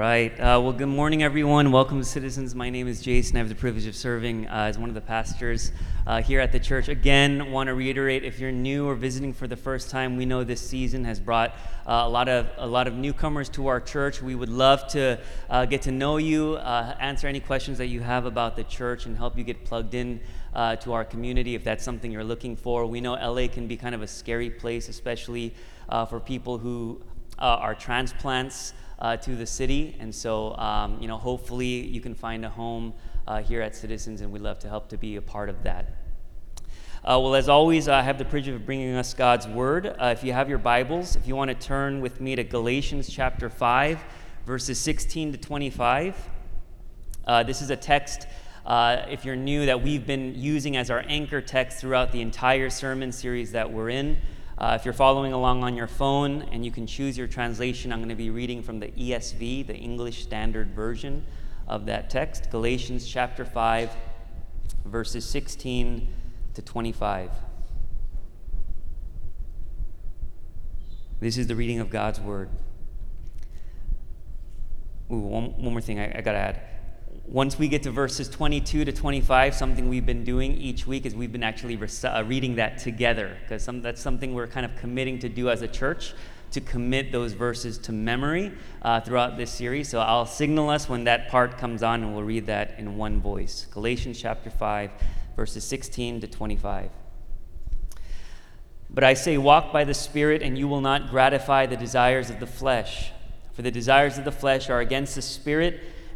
right. Uh, well, good morning, everyone. Welcome, citizens. My name is Jason. I have the privilege of serving uh, as one of the pastors uh, here at the church. Again, want to reiterate: if you're new or visiting for the first time, we know this season has brought uh, a lot of a lot of newcomers to our church. We would love to uh, get to know you, uh, answer any questions that you have about the church, and help you get plugged in. to our community, if that's something you're looking for. We know LA can be kind of a scary place, especially for people who are transplants uh, to the city. And so, um, you know, hopefully you can find a home uh, here at Citizens, and we'd love to help to be a part of that. Uh, well, as always, I have the privilege of bringing us God's Word. Uh, if you have your Bibles, if you want to turn with me to Galatians chapter 5, verses 16 to 25, uh, this is a text. Uh, if you're new, that we've been using as our anchor text throughout the entire sermon series that we're in. Uh, if you're following along on your phone and you can choose your translation, I'm going to be reading from the ESV, the English Standard Version of that text, Galatians chapter 5, verses 16 to 25. This is the reading of God's Word. Ooh, one, one more thing I, I got to add once we get to verses 22 to 25, something we've been doing each week is we've been actually uh, reading that together because that's something we're kind of committing to do as a church to commit those verses to memory uh, throughout this series. So I'll signal us when that part comes on and we'll read that in one voice. Galatians chapter 5, verses 16 to 25. But I say, walk by the Spirit, and you will not gratify the desires of the flesh. For the desires of the flesh are against the Spirit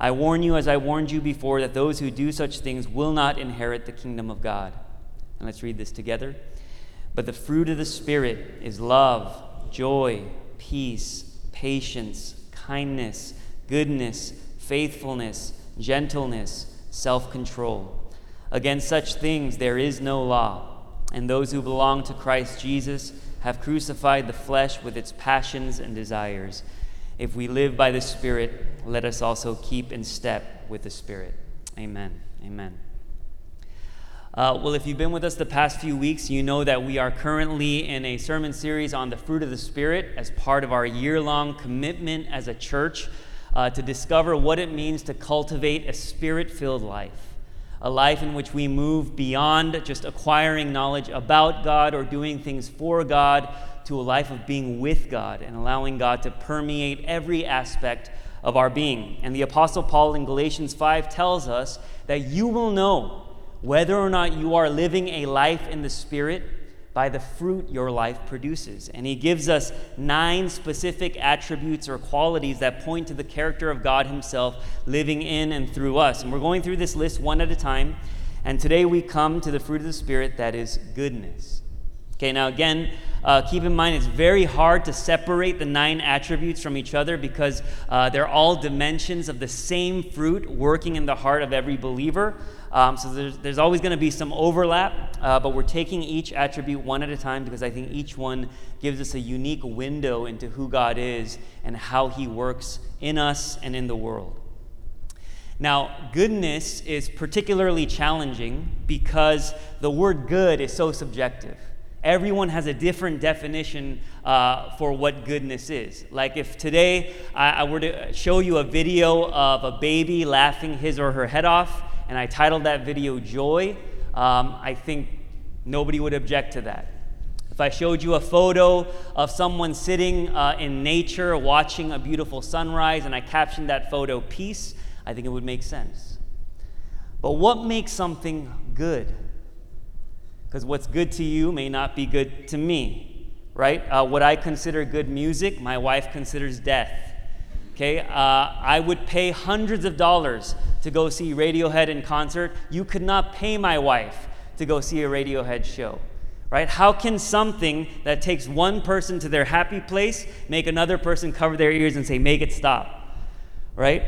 I warn you, as I warned you before, that those who do such things will not inherit the kingdom of God. And let's read this together. But the fruit of the Spirit is love, joy, peace, patience, kindness, goodness, faithfulness, gentleness, self control. Against such things there is no law. And those who belong to Christ Jesus have crucified the flesh with its passions and desires. If we live by the Spirit, let us also keep in step with the Spirit. Amen. Amen. Uh, well, if you've been with us the past few weeks, you know that we are currently in a sermon series on the fruit of the Spirit as part of our year long commitment as a church uh, to discover what it means to cultivate a spirit filled life. A life in which we move beyond just acquiring knowledge about God or doing things for God to a life of being with God and allowing God to permeate every aspect of our being. And the Apostle Paul in Galatians 5 tells us that you will know whether or not you are living a life in the Spirit by the fruit your life produces. And he gives us nine specific attributes or qualities that point to the character of God Himself living in and through us. And we're going through this list one at a time. And today we come to the fruit of the Spirit that is goodness. Okay, now again, uh, keep in mind, it's very hard to separate the nine attributes from each other because uh, they're all dimensions of the same fruit working in the heart of every believer. Um, so there's, there's always going to be some overlap, uh, but we're taking each attribute one at a time because I think each one gives us a unique window into who God is and how He works in us and in the world. Now, goodness is particularly challenging because the word good is so subjective everyone has a different definition uh, for what goodness is. Like if today I, I, were to show you a video of a baby laughing his or her head off, and I titled that video Joy, um, I think nobody would object to that. If I showed you a photo of someone sitting uh, in nature watching a beautiful sunrise and I captioned that photo Peace, I think it would make sense. But what makes something good? Because what's good to you may not be good to me, right? Uh, what I consider good music, my wife considers death. Okay, uh, I would pay hundreds of dollars to go see Radiohead in concert. You could not pay my wife to go see a Radiohead show, right? How can something that takes one person to their happy place make another person cover their ears and say, make it stop? right?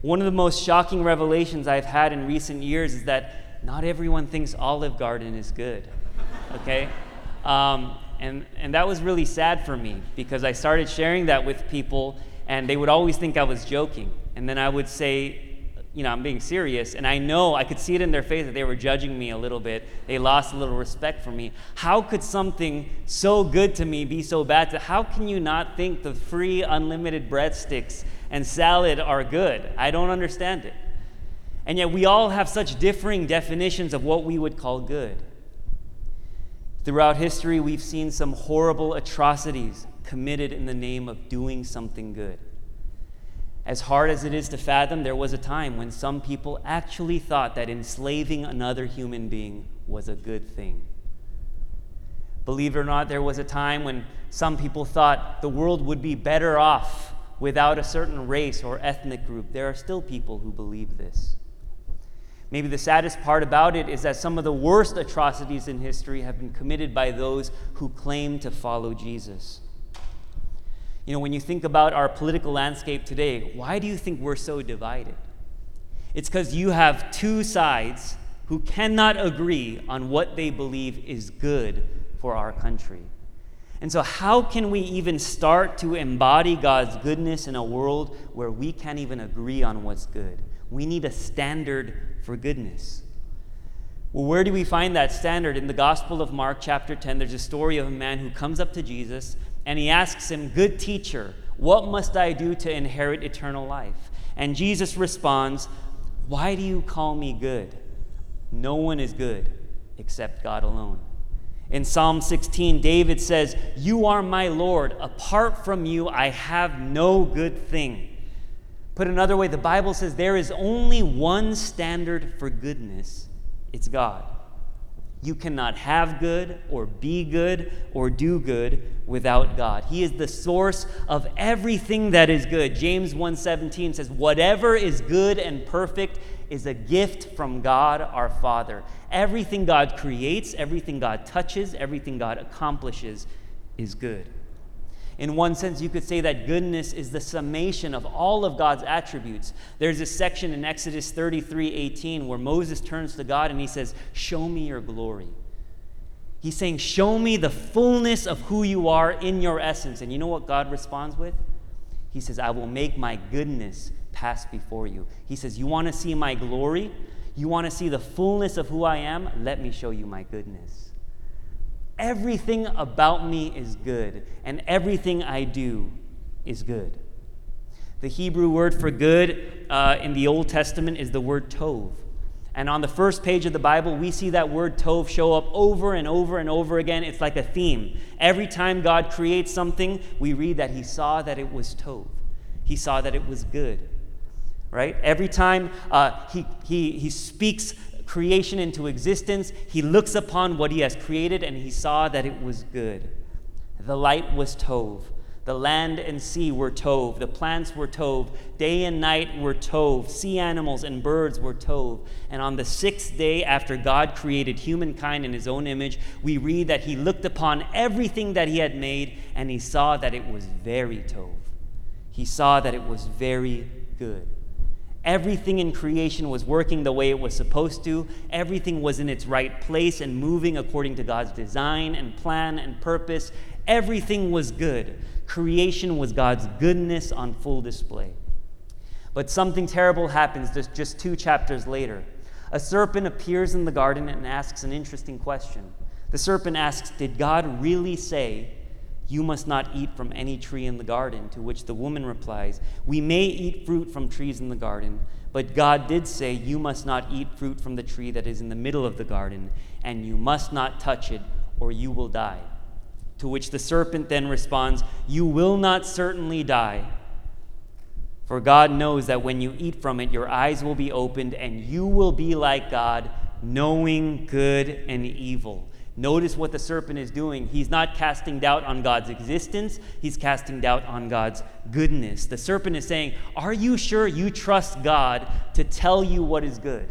One of the most shocking revelations I've had in recent years is that not everyone thinks Olive Garden is good, okay? Um, and, and that was really sad for me because I started sharing that with people and they would always think I was joking. And then I would say, you know, I'm being serious, and I know I could see it in their face that they were judging me a little bit. They lost a little respect for me. How could something so good to me be so bad? To, how can you not think the free, unlimited breadsticks and salad are good? I don't understand it. And yet, we all have such differing definitions of what we would call good. Throughout history, we've seen some horrible atrocities committed in the name of doing something good. As hard as it is to fathom, there was a time when some people actually thought that enslaving another human being was a good thing. Believe it or not, there was a time when some people thought the world would be better off without a certain race or ethnic group. There are still people who believe this. Maybe the saddest part about it is that some of the worst atrocities in history have been committed by those who claim to follow Jesus. You know, when you think about our political landscape today, why do you think we're so divided? It's because you have two sides who cannot agree on what they believe is good for our country. And so, how can we even start to embody God's goodness in a world where we can't even agree on what's good? We need a standard for goodness. Well, where do we find that standard? In the Gospel of Mark, chapter 10, there's a story of a man who comes up to Jesus and he asks him, Good teacher, what must I do to inherit eternal life? And Jesus responds, Why do you call me good? No one is good except God alone. In Psalm 16, David says, You are my Lord. Apart from you, I have no good thing. Put another way, the Bible says there is only one standard for goodness it's God. You cannot have good or be good or do good without God. He is the source of everything that is good. James 1:17 says, "Whatever is good and perfect is a gift from God our Father." Everything God creates, everything God touches, everything God accomplishes is good. In one sense, you could say that goodness is the summation of all of God's attributes. There's a section in Exodus 33 18 where Moses turns to God and he says, Show me your glory. He's saying, Show me the fullness of who you are in your essence. And you know what God responds with? He says, I will make my goodness pass before you. He says, You want to see my glory? You want to see the fullness of who I am? Let me show you my goodness. Everything about me is good, and everything I do is good. The Hebrew word for good uh, in the Old Testament is the word tov. And on the first page of the Bible, we see that word tov show up over and over and over again. It's like a theme. Every time God creates something, we read that He saw that it was tov. He saw that it was good. Right? Every time uh, he, he, he speaks creation into existence, he looks upon what he has created and he saw that it was good. The light was Tov. The land and sea were Tov. The plants were Tov. Day and night were Tov. Sea animals and birds were Tov. And on the sixth day, after God created humankind in his own image, we read that he looked upon everything that he had made and he saw that it was very Tov. He saw that it was very good. Everything in creation was working the way it was supposed to. Everything was in its right place and moving according to God's design and plan and purpose. Everything was good. Creation was God's goodness on full display. But something terrible happens just, two chapters later. A serpent appears in the garden and asks an interesting question. The serpent asks, Did God really say you must not eat from any tree in the garden. To which the woman replies, We may eat fruit from trees in the garden, but God did say, You must not eat fruit from the tree that is in the middle of the garden, and you must not touch it, or you will die. To which the serpent then responds, You will not certainly die. For God knows that when you eat from it, your eyes will be opened, and you will be like God, knowing good and evil. Notice what the serpent is doing. He's not casting doubt on God's existence, he's casting doubt on God's goodness. The serpent is saying, Are you sure you trust God to tell you what is good?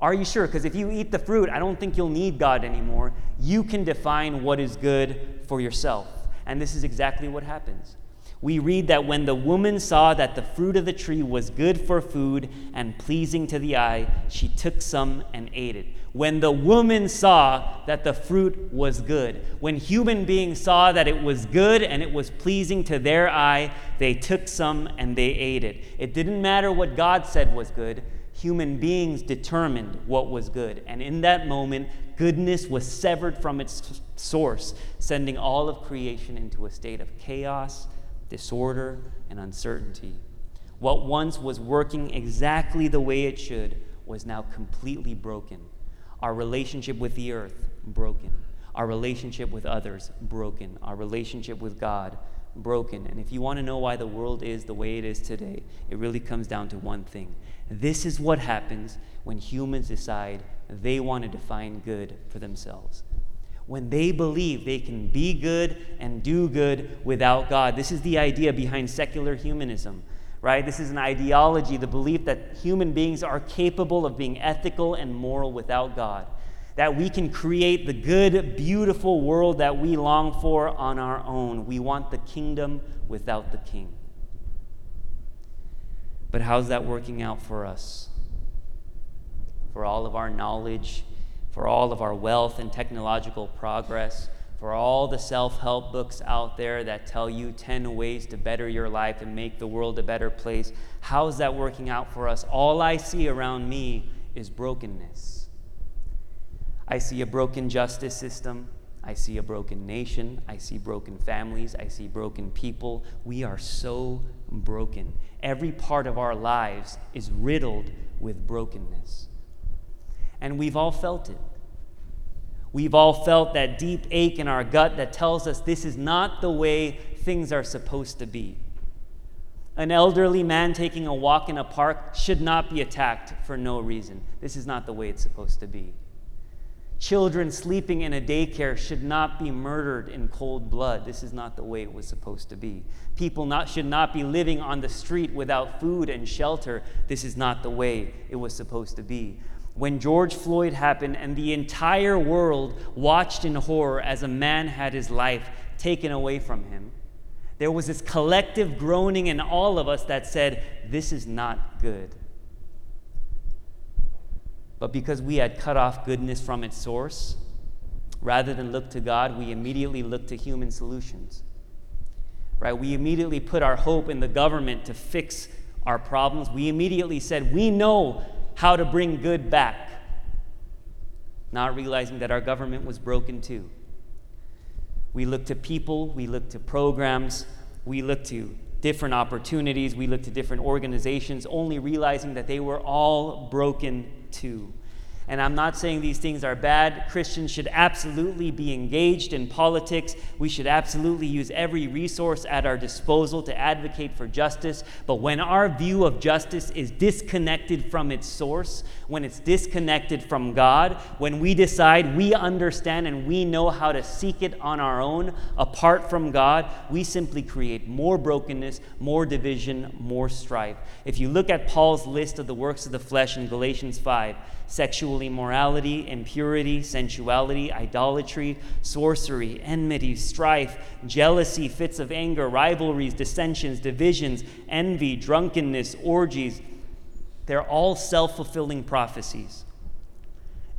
Are you sure? Because if you eat the fruit, I don't think you'll need God anymore. You can define what is good for yourself. And this is exactly what happens. We read that when the woman saw that the fruit of the tree was good for food and pleasing to the eye, she took some and ate it. When the woman saw that the fruit was good, when human beings saw that it was good and it was pleasing to their eye, they took some and they ate it. It didn't matter what God said was good, human beings determined what was good. And in that moment, goodness was severed from its source, sending all of creation into a state of chaos disorder, and uncertainty. What once was working exactly the way it should was now completely broken. Our relationship with the earth, broken. Our relationship with others, broken. Our relationship with God, broken. And if you want to know why the world is the way it is today, it really comes down to one thing. This is what happens when humans decide they want to define good for themselves when they believe they can be good and do good without God. This is the idea behind secular humanism, right? This is an ideology, the belief that human beings are capable of being ethical and moral without God. That we can create the good, beautiful world that we long for on our own. We want the kingdom without the king. But how's that working out for us? For all of our knowledge for all of our wealth and technological progress, for all the self help books out there that tell you 10 ways to better your life and make the world a better place. How's that working out for us? All I see around me is brokenness. I see a broken justice system. I see a broken nation. I see broken families. I see broken people. We are so broken. Every part of our lives is riddled with brokenness. And we've all felt it. We've all felt that deep ache in our gut that tells us this is not the way things are supposed to be. An elderly man taking a walk in a park should not be attacked for no reason. This is not the way it's supposed to be. Children sleeping in a daycare should not be murdered in cold blood. This is not the way it was supposed to be. People not, should not be living on the street without food and shelter. This is not the way it was supposed to be when George Floyd happened and the entire world watched in horror as a man had his life taken away from him, there was this collective groaning in all of us that said, This is not good. But because we had cut off goodness from its source, rather than look to God, we immediately looked to human solutions. Right? We immediately put our hope in the government to fix our problems. We immediately said, We know how to bring good back, not realizing that our government was broken too. We look to people, we look to programs, we look to different opportunities, we look to different organizations, only realizing that they were all broken too. And I'm not saying these things are bad. Christians should absolutely be engaged in politics. We should absolutely use every resource at our disposal to advocate for justice. But when our view of justice is disconnected from its source, when it's disconnected from God, when we decide we understand and we know how to seek it on our own apart from God, we simply create more brokenness, more division, more strife. If you look at Paul's list of the works of the flesh in Galatians 5, sexual immorality, impurity, sensuality, idolatry, sorcery, enmity, strife, jealousy, fits of anger, rivalries, dissensions, divisions, envy, drunkenness, orgies. They're all self fulfilling prophecies.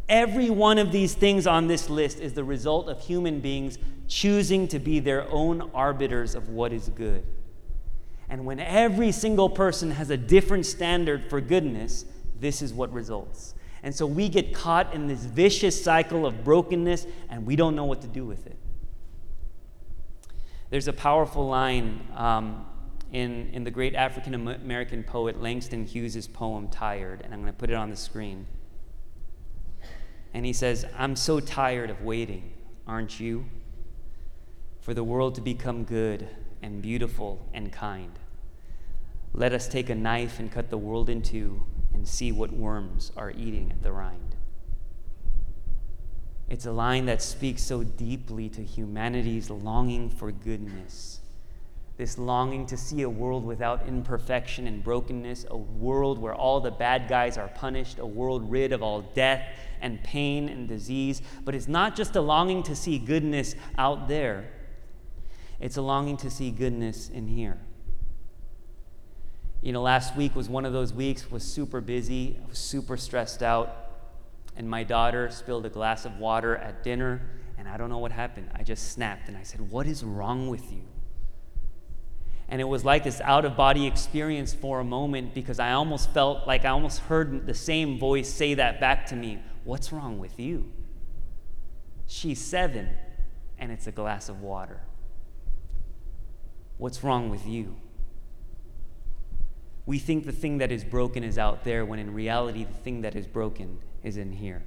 Every one of these things on this list is the result of human beings choosing to be their own arbiters of what is good. And when every single person has a different standard for goodness, this is what results. And so we get caught in this vicious cycle of brokenness and we don't know what to do with it. There's a powerful line um, in, in the great African American poet Langston Hughes' poem, Tired, and I'm going to put it on the screen. And he says, I'm so tired of waiting, aren't you? For the world to become good and beautiful and kind. Let us take a knife and cut the world in two and see what worms are eating at the rind. It's a line that speaks so deeply to humanity's longing for goodness. This longing to see a world without imperfection and brokenness, a world where all the bad guys are punished, a world rid of all death and pain and disease. But it's not just a longing to see goodness out there, It's a longing to see goodness in here. You know, last week was one of those weeks, was super busy, was super stressed out, and my daughter spilled a glass of water at dinner, and I don't know what happened. I just snapped and I said, What is wrong with you? And it was like this out of body experience for a moment because I almost felt like I almost heard the same voice say that back to me What's wrong with you? She's seven, and it's a glass of water. What's wrong with you? We think the thing that is broken is out there, when in reality, the thing that is broken is in here.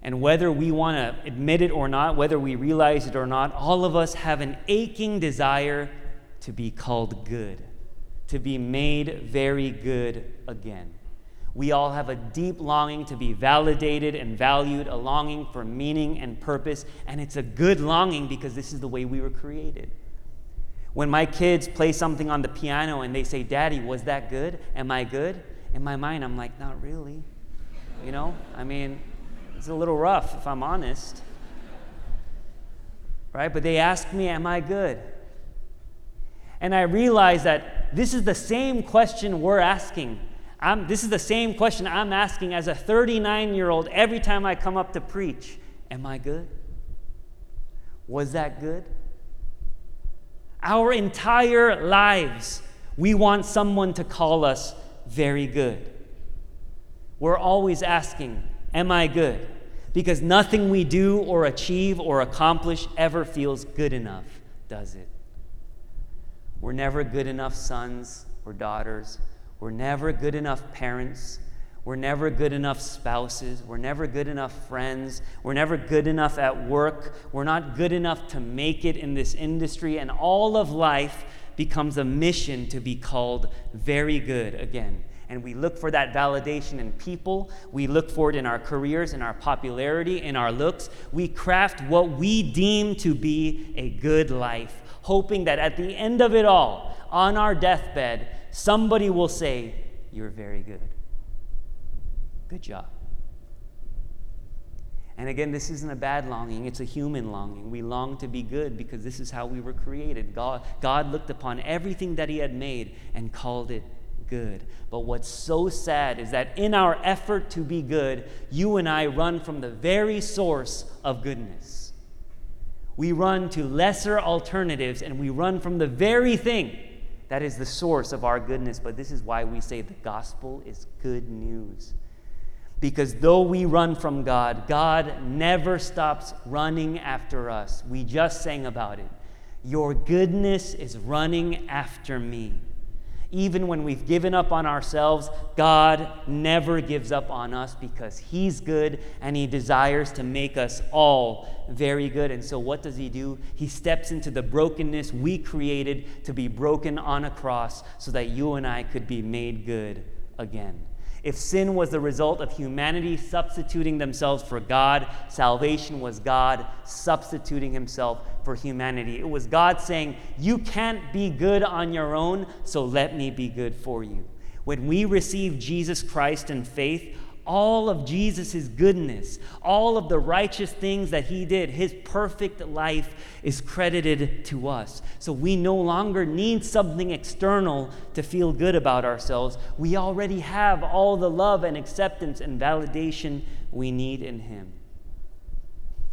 And whether we want to admit it or not, whether we realize it or not, all of us have an aching desire to be called good, to be made very good again. We all have a deep longing to be validated and valued, a longing for meaning and purpose, and it's a good longing because this is the way we were created. When my kids play something on the piano and they say, Daddy, was that good? Am I good? In my mind, I'm like, Not really. You know? I mean, it's a little rough if I'm honest. Right? But they ask me, Am I good? And I realize that this is the same question we're asking. I'm, this is the same question I'm asking as a 39 year old every time I come up to preach Am I good? Was that good? Our entire lives, we want someone to call us very good. We're always asking, Am I good? Because nothing we do or achieve or accomplish ever feels good enough, does it? We're never good enough sons or daughters. We're never good enough parents. We're never good enough spouses. We're never good enough friends. We're never good enough at work. We're not good enough to make it in this industry. And all of life becomes a mission to be called very good again. And we look for that validation in people. We look for it in our careers, in our popularity, in our looks. We craft what we deem to be a good life hoping that at the end of it all, on our deathbed, somebody will say, You're very good. Good job. And again, this isn't a bad longing, it's a human longing. We long to be good because this is how we were created. God, God looked upon everything that He had made and called it good. But what's so sad is that in our effort to be good, you and I run from the very source of goodness we run to lesser alternatives and we run from the very thing that is the source of our goodness. But this is why we say the gospel is good news. Because though we run from God, God never stops running after us. We just sang about it. Your goodness is running after me. Even when we've given up on ourselves, God never gives up on us because He's good and He desires to make us all very good. And so, what does He do? He steps into the brokenness we created to be broken on a cross so that you and I could be made good again. If sin was the result of humanity substituting themselves for God, salvation was God substituting himself for humanity. It was God saying, You can't be good on your own, so let me be good for you. When we receive Jesus Christ in faith, all of Jesus' goodness, all of the righteous things that he did, his perfect life is credited to us. So we no longer need something external to feel good about ourselves. We already have all the love and acceptance and validation we need in him.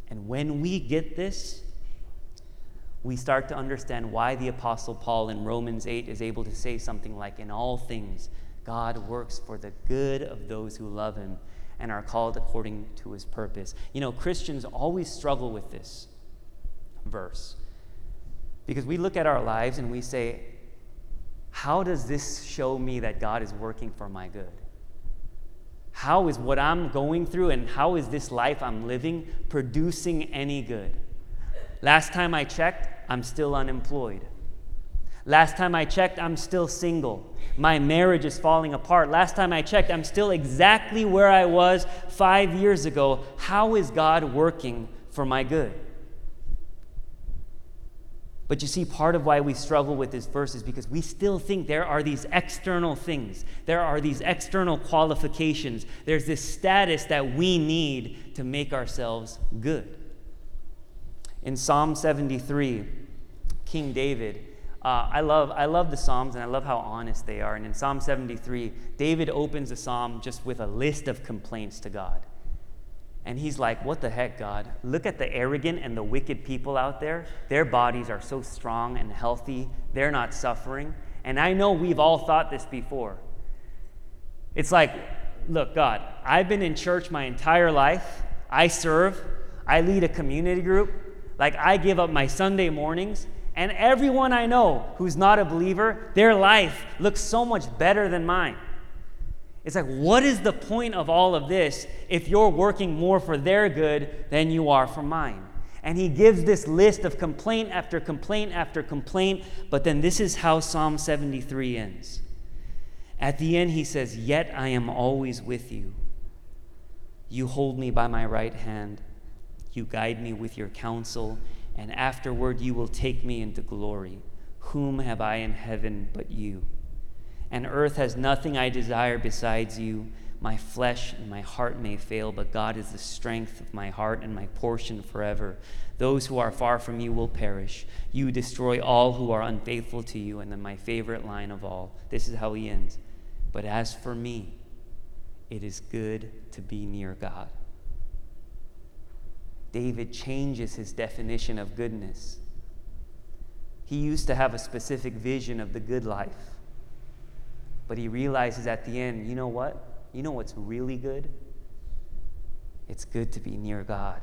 And when we get this, we start to understand why the Apostle Paul in Romans 8 is able to say something like, In all things, God works for the good of those who love him and are called according to his purpose. You know, Christians always struggle with this verse because we look at our lives and we say, How does this show me that God is working for my good? How is what I'm going through and how is this life I'm living producing any good? Last time I checked, I'm still unemployed. Last time I checked, I'm still single. My marriage is falling apart. Last time I checked, I'm still exactly where I was five years ago. How is God working for my good? But you see, part of why we struggle with this verse is because we still think there are these external things, there are these external qualifications, there's this status that we need to make ourselves good. In Psalm 73, King David. Uh, I, love, I love the Psalms and I love how honest they are. And in Psalm 73, David opens the Psalm just with a list of complaints to God. And he's like, What the heck, God? Look at the arrogant and the wicked people out there. Their bodies are so strong and healthy, they're not suffering. And I know we've all thought this before. It's like, Look, God, I've been in church my entire life, I serve, I lead a community group. Like, I give up my Sunday mornings, and everyone I know who's not a believer, their life looks so much better than mine. It's like, what is the point of all of this if you're working more for their good than you are for mine? And he gives this list of complaint after complaint after complaint, but then this is how Psalm 73 ends. At the end, he says, Yet I am always with you. You hold me by my right hand, you guide me with your counsel, and afterward you will take me into glory. Whom have I in heaven but you? and earth has nothing I desire besides you. My flesh and my heart may fail, but God is the strength of my heart and my portion forever. Those who are far from you will perish. You destroy all who are unfaithful to you. And then my favorite line of all this is how he ends. But as for me, it is good to be near God. David changes his definition of goodness. He used to have a specific vision of the good life. But he realizes at the end, you know what? You know what's really good? It's good to be near God.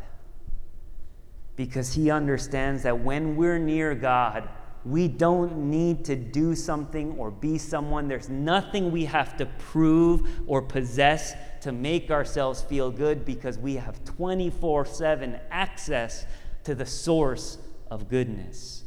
Because he understands that when we're near God, we don't need to do something or be someone. There's nothing we have to prove or possess to make ourselves feel good because we have 24 7 access to the source of goodness.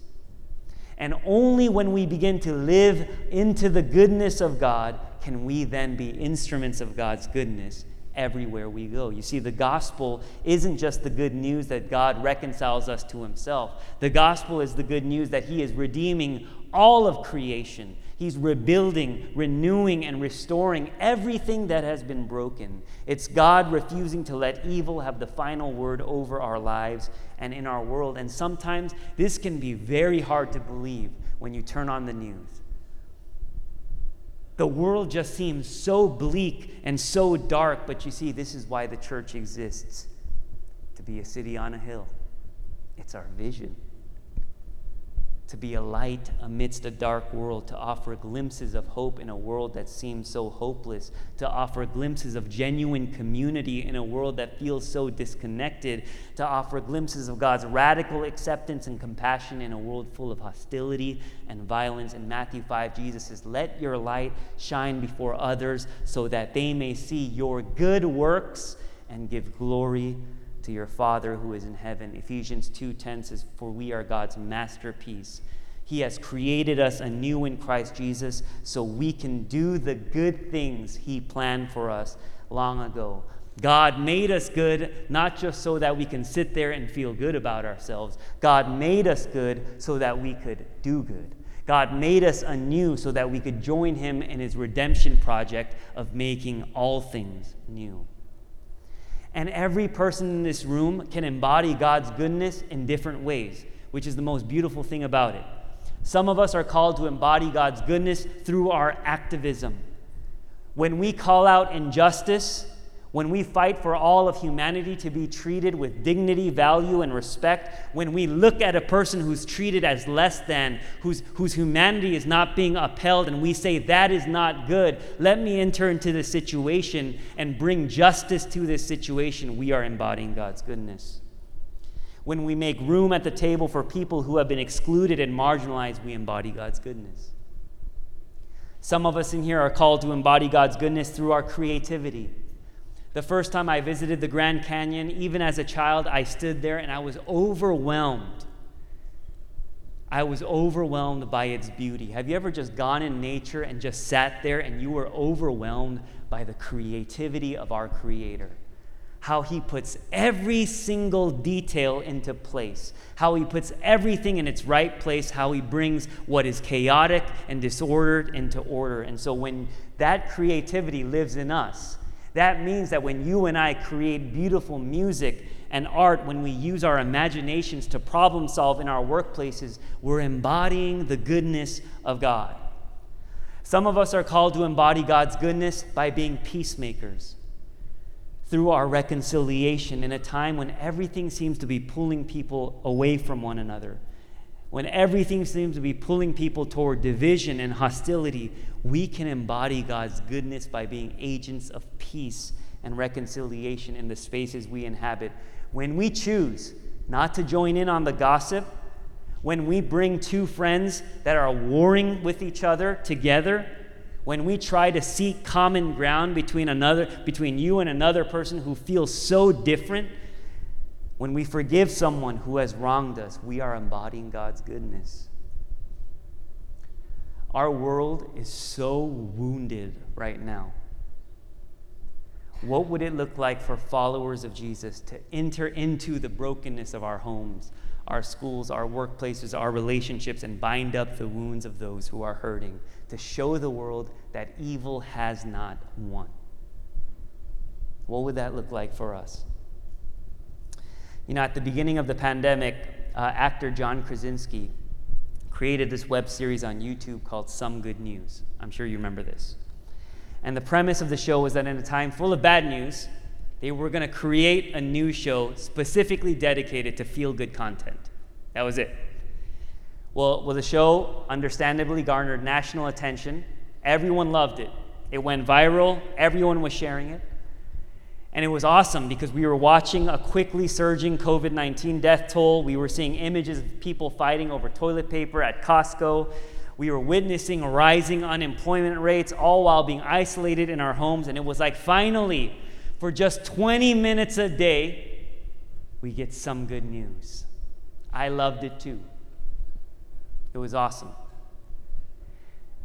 And only when we begin to live into the goodness of God can we then be instruments of God's goodness everywhere we go. You see, the gospel isn't just the good news that God reconciles us to himself, the gospel is the good news that he is redeeming all of creation. He's rebuilding, renewing, and restoring everything that has been broken. It's God refusing to let evil have the final word over our lives and in our world. And sometimes this can be very hard to believe when you turn on the news. The world just seems so bleak and so dark, but you see, this is why the church exists to be a city on a hill. It's our vision to be a light amidst a dark world, to offer glimpses of hope in a world that seems so hopeless, to offer glimpses of genuine community in a world that feels so disconnected, to offer glimpses of God's radical acceptance and compassion in a world full of hostility and violence. In Matthew 5, Jesus says, Let your light shine before others so that they may see your good works and give glory to your Father who is in heaven. Ephesians 2:10 says, "For we are God's masterpiece. He has created us anew in Christ Jesus so we can do the good things he planned for us long ago." God made us good not just so that we can sit there and feel good about ourselves. God made us good so that we could do good. God made us anew so that we could join him in his redemption project of making all things new. And every person in this room can embody God's goodness in different ways, which is the most beautiful thing about it. Some of us are called to embody God's goodness through our activism. When we call out injustice, when we fight for all of humanity to be treated with dignity, value, and respect, when we look at a person who's treated as less than, whose, whose humanity is not being upheld, and we say, that is not good, let me enter into this situation and bring justice to this situation, we are embodying God's goodness. When we make room at the table for people who have been excluded and marginalized, we embody God's goodness. Some of us in here are called to embody God's goodness through our creativity the first time I visited the Grand Canyon, even as a child, I stood there and I was overwhelmed. I was overwhelmed by its beauty. Have you ever just gone in nature and just sat there and you were overwhelmed by the creativity of our Creator? How He puts every single detail into place, how He puts everything in its right place, how He brings what is chaotic and disordered into order. And so when that creativity lives in us, That means that when you and I create beautiful music and art, when we use our imaginations to problem solve in our workplaces, we're embodying the goodness of God. Some of us are called to embody God's goodness by being peacemakers through our reconciliation in a time when everything seems to be pulling people away from one another. When everything seems to be pulling people toward division and hostility, we can embody God's goodness by being agents of peace and reconciliation in the spaces we inhabit. When we choose not to join in on the gossip, when we bring two friends that are warring with each other together, when we try to seek common ground between another between you and another person who feels so different, when we forgive someone who has wronged us, we are embodying God's goodness. Our world is so wounded right now. What would it look like for followers of Jesus to enter into the brokenness of our homes, our schools, our workplaces, our relationships, and bind up the wounds of those who are hurting, to show the world that evil has not won? What would that look like for us? You know, at the beginning of the pandemic, uh, actor John Krasinski created this web series on YouTube called Some Good News. I'm sure you remember this. And the premise of the show was that in a time full of bad news, they were going to create a news show specifically dedicated to feel good content. That was it. Well, well, the show understandably garnered national attention. Everyone loved it. It went viral, everyone was sharing it. And it was awesome because we were watching a quickly surging COVID 19 death toll. We were seeing images of people fighting over toilet paper at Costco. We were witnessing rising unemployment rates, all while being isolated in our homes. And it was like, finally, for just 20 minutes a day, we get some good news. I loved it too. It was awesome.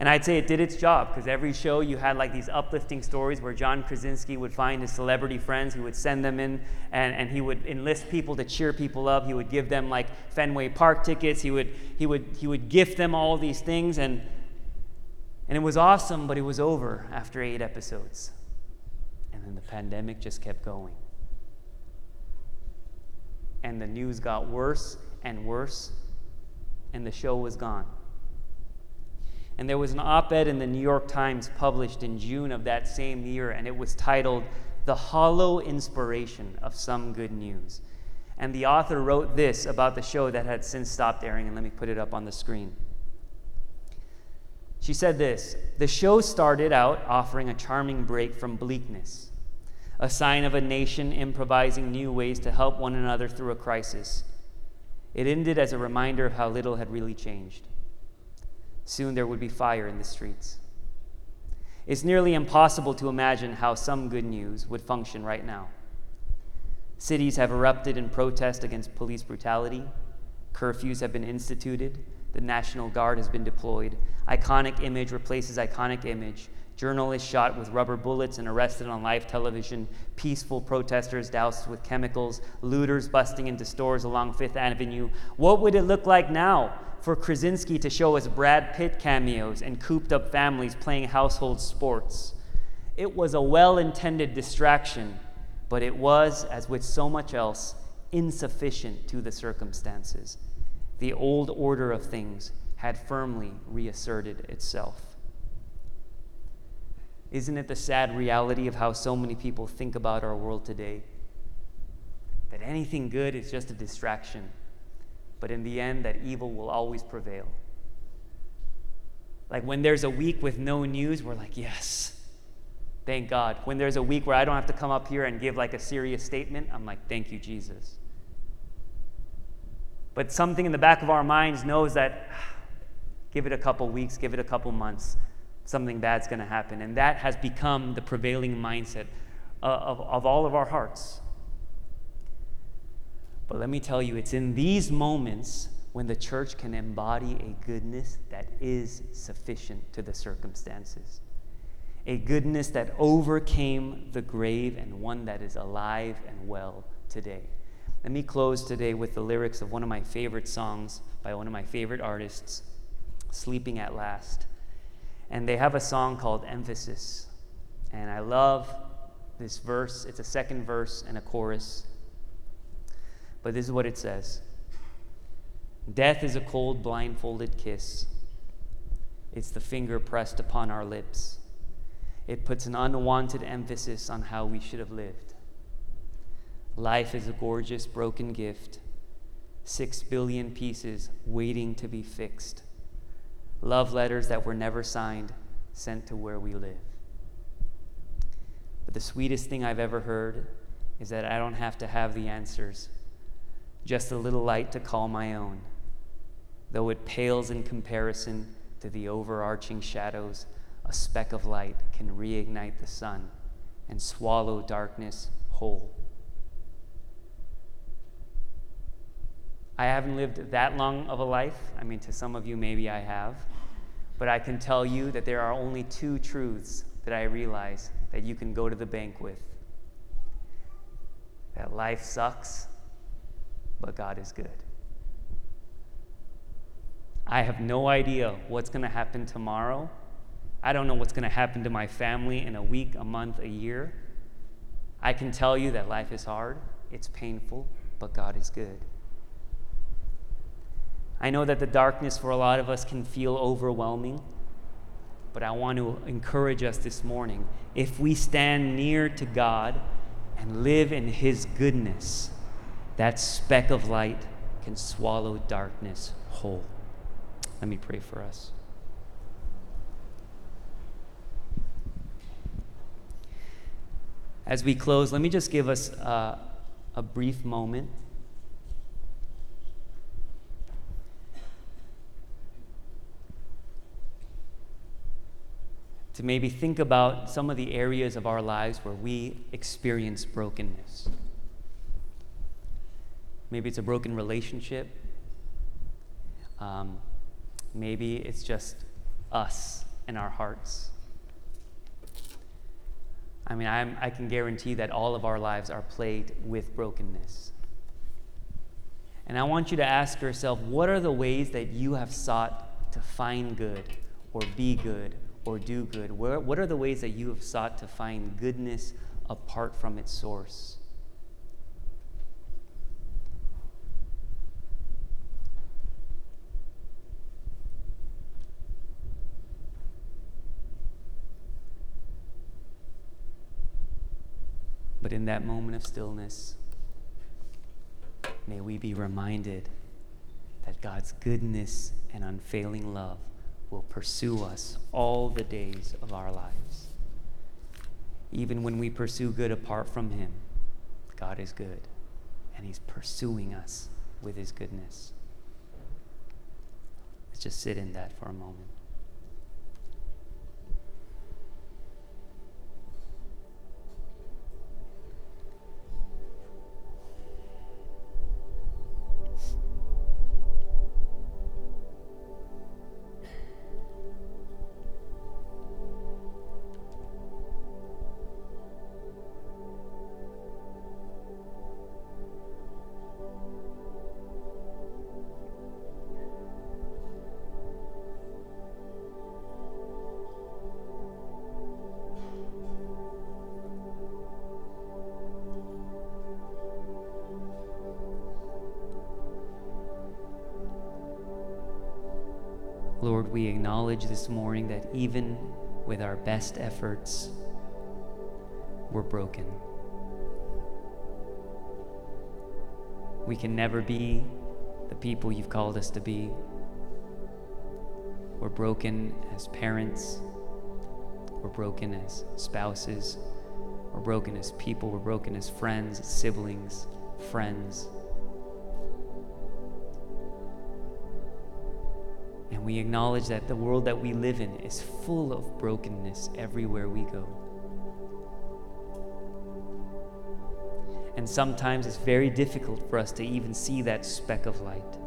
And I'd say it did its job because every show you had like these uplifting stories where John Krasinski would find his celebrity friends, he would send them in, and, and he would enlist people to cheer people up. He would give them like Fenway Park tickets. He would, he would, he would gift them all these things. And, and it was awesome, but it was over after eight episodes. And then the pandemic just kept going. And the news got worse and worse, and the show was gone. And there was an op ed in the New York Times published in June of that same year, and it was titled The Hollow Inspiration of Some Good News. And the author wrote this about the show that had since stopped airing, and let me put it up on the screen. She said this The show started out offering a charming break from bleakness, a sign of a nation improvising new ways to help one another through a crisis. It ended as a reminder of how little had really changed. Soon there would be fire in the streets. It's nearly impossible to imagine how some good news would function right now. Cities have erupted in protest against police brutality. Curfews have been instituted. The National Guard has been deployed. Iconic image replaces iconic image. Journalists shot with rubber bullets and arrested on live television. Peaceful protesters doused with chemicals. Looters busting into stores along Fifth Avenue. What would it look like now for Krasinski to show us Brad Pitt cameos and cooped up families playing household sports. It was a well intended distraction, but it was, as with so much else, insufficient to the circumstances. The old order of things had firmly reasserted itself. Isn't it the sad reality of how so many people think about our world today? That anything good is just a distraction but in the end, that evil will always prevail. Like when there's a week with no news, we're like, yes, thank God. When there's a week where I don't have to come up here and give like a serious statement, I'm like, thank you, Jesus. But something in the back of our minds knows that give it a couple weeks, give it a couple months, something bad's going to happen. And that has become the prevailing mindset uh, of, of all of our hearts. But let me tell you, it's in these moments when the church can embody a goodness that is sufficient to the circumstances. A goodness that overcame the grave and one that is alive and well today. Let me close today with the lyrics of one of my favorite songs by one of my favorite artists, Sleeping at Last. And they have a song called Emphasis. And I love this verse. It's a second verse and a chorus. But this is what it says Death is a cold, blindfolded kiss. It's the finger pressed upon our lips. It puts an unwanted emphasis on how we should have lived. Life is a gorgeous, broken gift, six billion pieces waiting to be fixed. Love letters that were never signed, sent to where we live. But the sweetest thing I've ever heard is that I don't have to have the answers, just a little light to call my own, though it pales in comparison to the overarching shadows. A speck of light can reignite the sun and swallow darkness whole. I haven't lived that long of a life. I mean, to some of you, maybe I have. But I can tell you that there are only two truths that I realize that you can go to the bank with that life sucks, but God is good. I have no idea what's going to happen tomorrow. I don't know what's going to happen to my family in a week, a month, a year. I can tell you that life is hard, it's painful, but God is good. I know that the darkness for a lot of us can feel overwhelming, but I want to encourage us this morning. If we stand near to God and live in His goodness, that speck of light can swallow darkness whole. Let me pray for us. As we close, let me just give us a, a brief moment to maybe think about some of the areas of our lives where we experience brokenness. Maybe it's a broken relationship. Um, maybe it's just us and our hearts. I mean, I'm, I can guarantee that all of our lives are plagued with brokenness. And I want you to ask yourself what are the ways that you have sought to find good or be good or do good? Where, what are the ways that you have sought to find goodness apart from its source? That moment of stillness, may we be reminded that God's goodness and unfailing love will pursue us all the days of our lives. Even when we pursue good apart from Him, God is good, and He's pursuing us with His goodness. Let's just sit in that for a moment. Lord, we acknowledge this morning that even with our best efforts, we're broken. We can never be the people you've called us to be. We're broken as parents. We're broken as spouses. We're broken as people. We're broken as friends, siblings, friends. We acknowledge that the world that we live in is full of brokenness everywhere we go. And sometimes it's very difficult for us to even see that speck of light.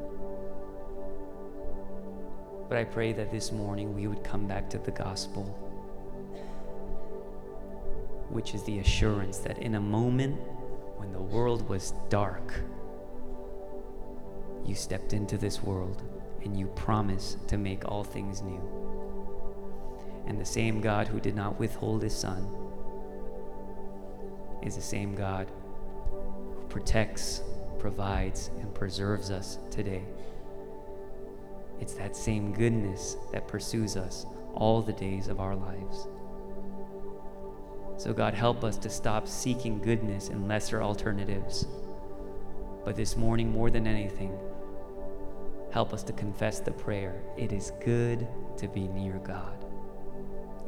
But I pray that this morning we would come back to the gospel, which is the assurance that in a moment when the world was dark, you stepped into this world and you promise to make all things new. And the same God who did not withhold his son is the same God who protects, provides, and preserves us today. It's that same goodness that pursues us all the days of our lives. So, God, help us to stop seeking goodness in lesser alternatives. But this morning, more than anything, help us to confess the prayer it is good to be near God.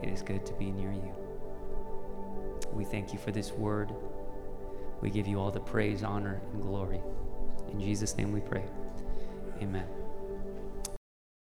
It is good to be near you. We thank you for this word. We give you all the praise, honor, and glory. In Jesus' name we pray. Amen.